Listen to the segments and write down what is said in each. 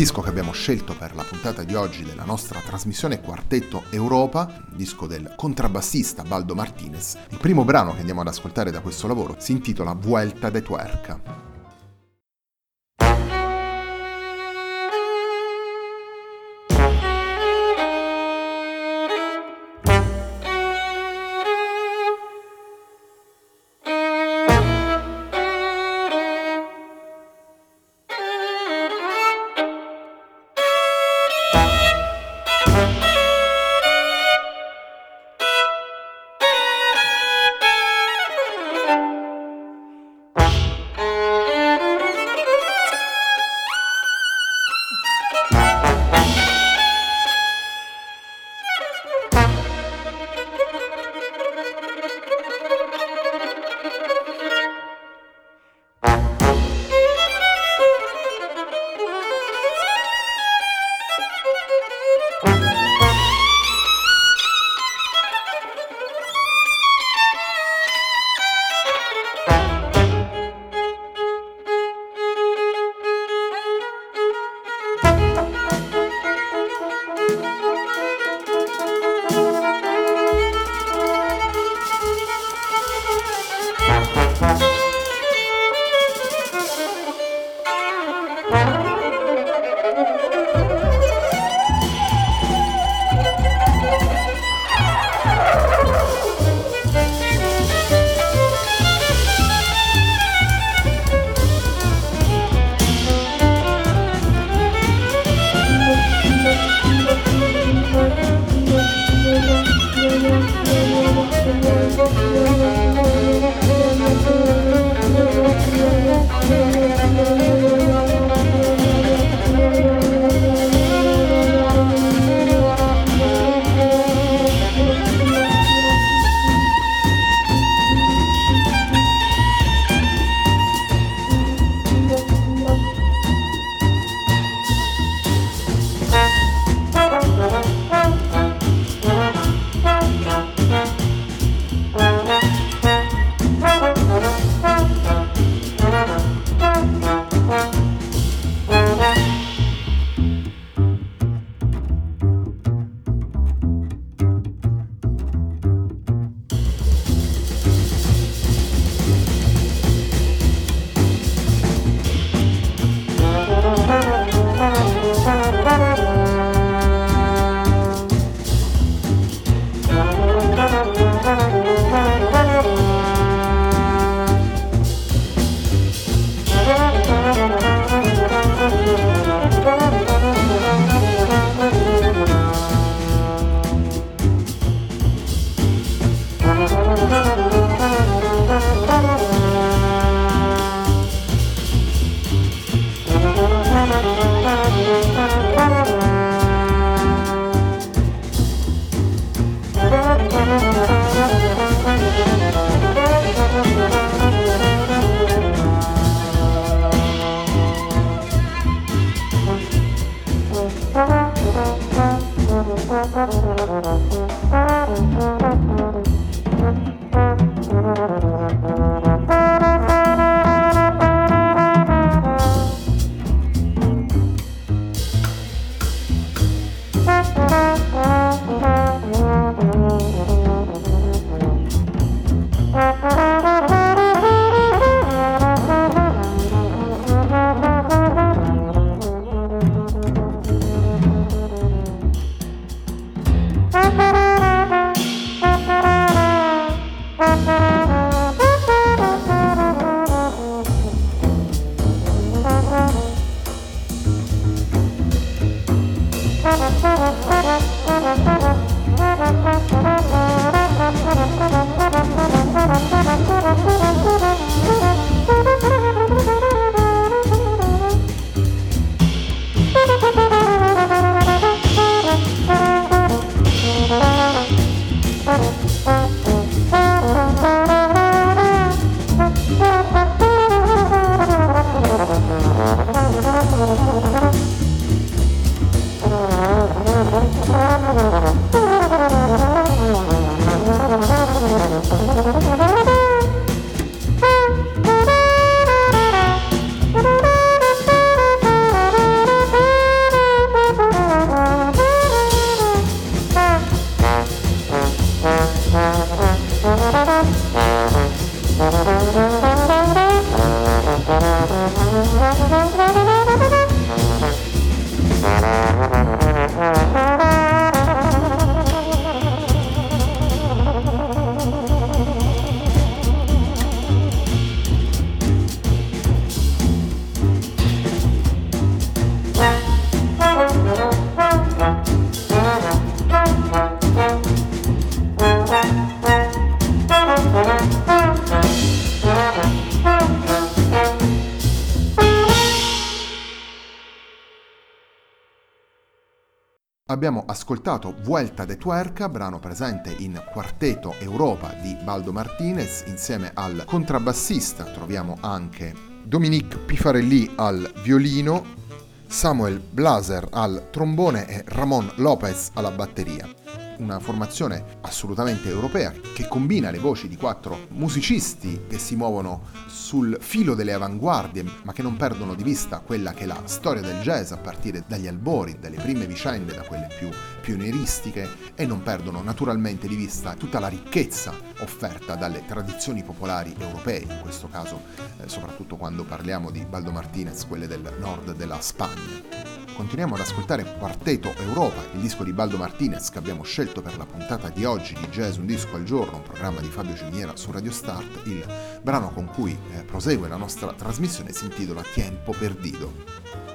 Disco che abbiamo scelto per la puntata di oggi della nostra trasmissione Quartetto Europa, disco del contrabbassista Baldo Martinez. Il primo brano che andiamo ad ascoltare da questo lavoro si intitola Vuelta de Tuerca. Abbiamo ascoltato Vuelta de Tuerca, brano presente in Quarteto Europa di Baldo Martinez, insieme al contrabbassista troviamo anche Dominique Pifarelli al violino, Samuel Blaser al trombone e Ramon Lopez alla batteria una formazione assolutamente europea che combina le voci di quattro musicisti che si muovono sul filo delle avanguardie ma che non perdono di vista quella che è la storia del jazz a partire dagli albori, dalle prime vicende, da quelle più pionieristiche e non perdono naturalmente di vista tutta la ricchezza offerta dalle tradizioni popolari europee, in questo caso eh, soprattutto quando parliamo di Baldo Martinez, quelle del nord della Spagna continuiamo ad ascoltare Quarteto Europa, il disco di Baldo Martinez che abbiamo scelto per la puntata di oggi di Jazz Un Disco al Giorno, un programma di Fabio Ciminiera su Radio Start. Il brano con cui eh, prosegue la nostra trasmissione si intitola Tiempo Perdido.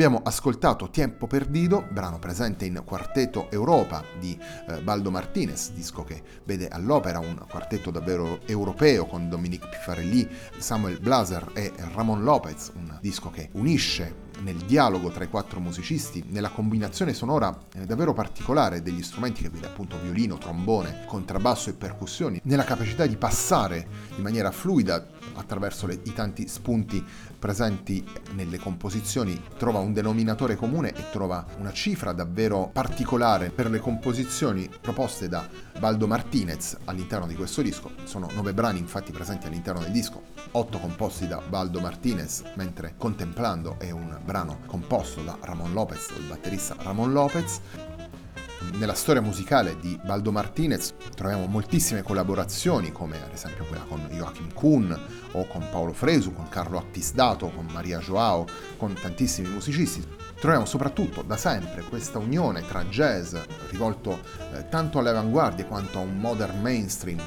Abbiamo ascoltato Tiempo Perdido, brano presente in Quartetto Europa di eh, Baldo Martinez, disco che vede all'opera un quartetto davvero europeo con Dominique Pifarelli, Samuel Blaser e Ramon Lopez, un disco che unisce nel dialogo tra i quattro musicisti, nella combinazione sonora eh, davvero particolare degli strumenti che vede appunto violino, trombone, contrabbasso e percussioni, nella capacità di passare in maniera fluida attraverso le, i tanti spunti presenti nelle composizioni, trova un denominatore comune e trova una cifra davvero particolare per le composizioni proposte da Baldo Martinez all'interno di questo disco. Sono nove brani infatti presenti all'interno del disco, otto composti da Baldo Martinez, mentre Contemplando è un brano composto da Ramon Lopez, il batterista Ramon Lopez. Nella storia musicale di Baldo Martinez troviamo moltissime collaborazioni, come ad esempio quella con Joachim Kuhn o con Paolo Fresu, con Carlo Attisdato, con Maria Joao, con tantissimi musicisti. Troviamo soprattutto da sempre questa unione tra jazz rivolto eh, tanto alle avanguardie quanto a un modern mainstream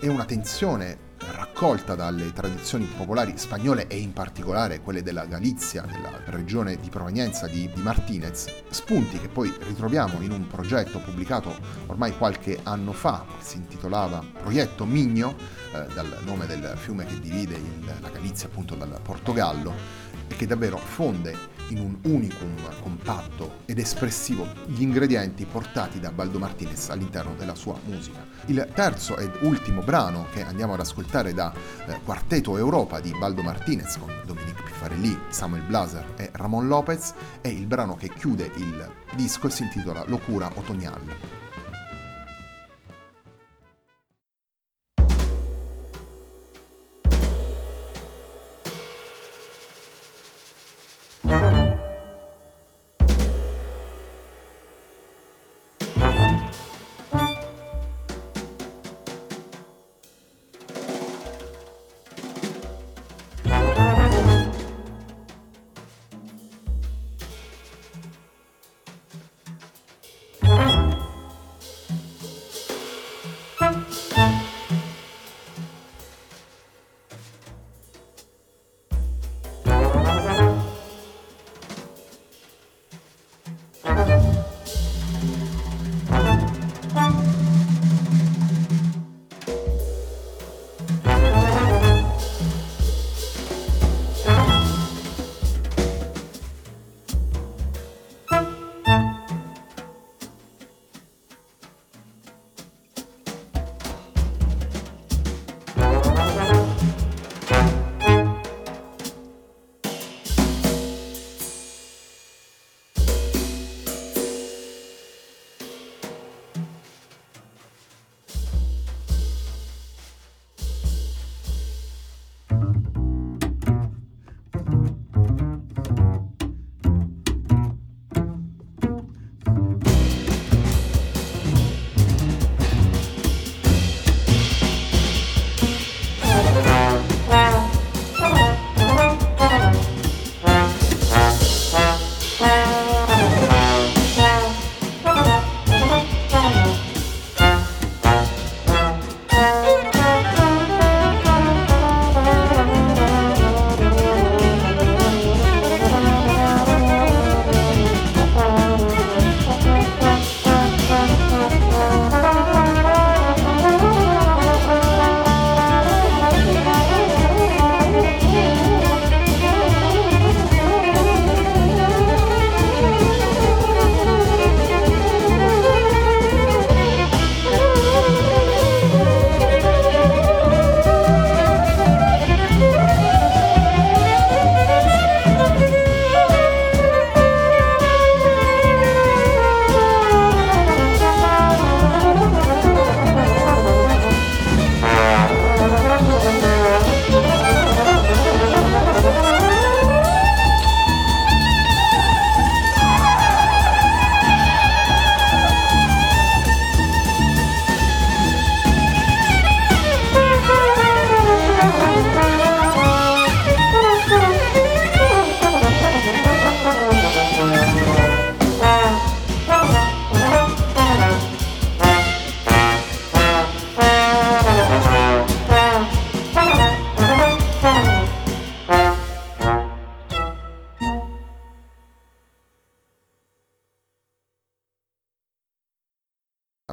e una tensione raccolta dalle tradizioni popolari spagnole e in particolare quelle della Galizia, della regione di provenienza di, di Martinez, spunti che poi ritroviamo in un progetto pubblicato ormai qualche anno fa, che si intitolava Progetto Migno, eh, dal nome del fiume che divide il, la Galizia appunto dal Portogallo, e che davvero fonde in un unicum compatto ed espressivo gli ingredienti portati da Baldo Martinez all'interno della sua musica. Il terzo ed ultimo brano che andiamo ad ascoltare da eh, Quartetto Europa di Baldo Martinez con Dominique Piffarelli, Samuel Blaser e Ramon Lopez è il brano che chiude il disco e si intitola Locura Otonial.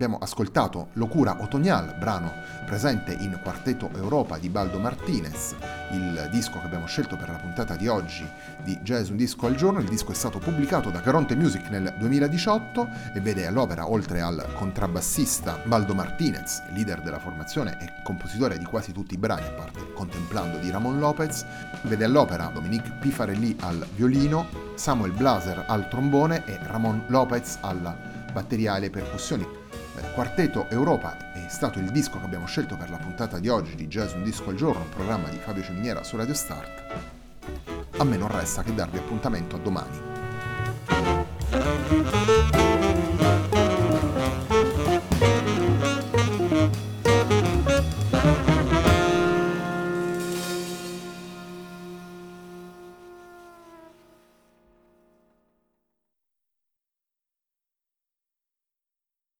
Abbiamo ascoltato Locura Otonial, brano presente in Quartetto Europa di Baldo Martinez, il disco che abbiamo scelto per la puntata di oggi di Jazz Un Disco al Giorno. Il disco è stato pubblicato da Caronte Music nel 2018 e vede all'opera, oltre al contrabbassista Baldo Martinez, leader della formazione e compositore di quasi tutti i brani, a parte Contemplando di Ramon Lopez, vede all'opera Dominique Pifarelli al violino, Samuel Blaser al trombone e Ramon Lopez alla batteria e alle percussioni. Quartetto Europa è stato il disco che abbiamo scelto per la puntata di oggi di Jazz Un Disco al Giorno, un programma di Fabio Ciminiera su Radio Start. A me non resta che darvi appuntamento a domani.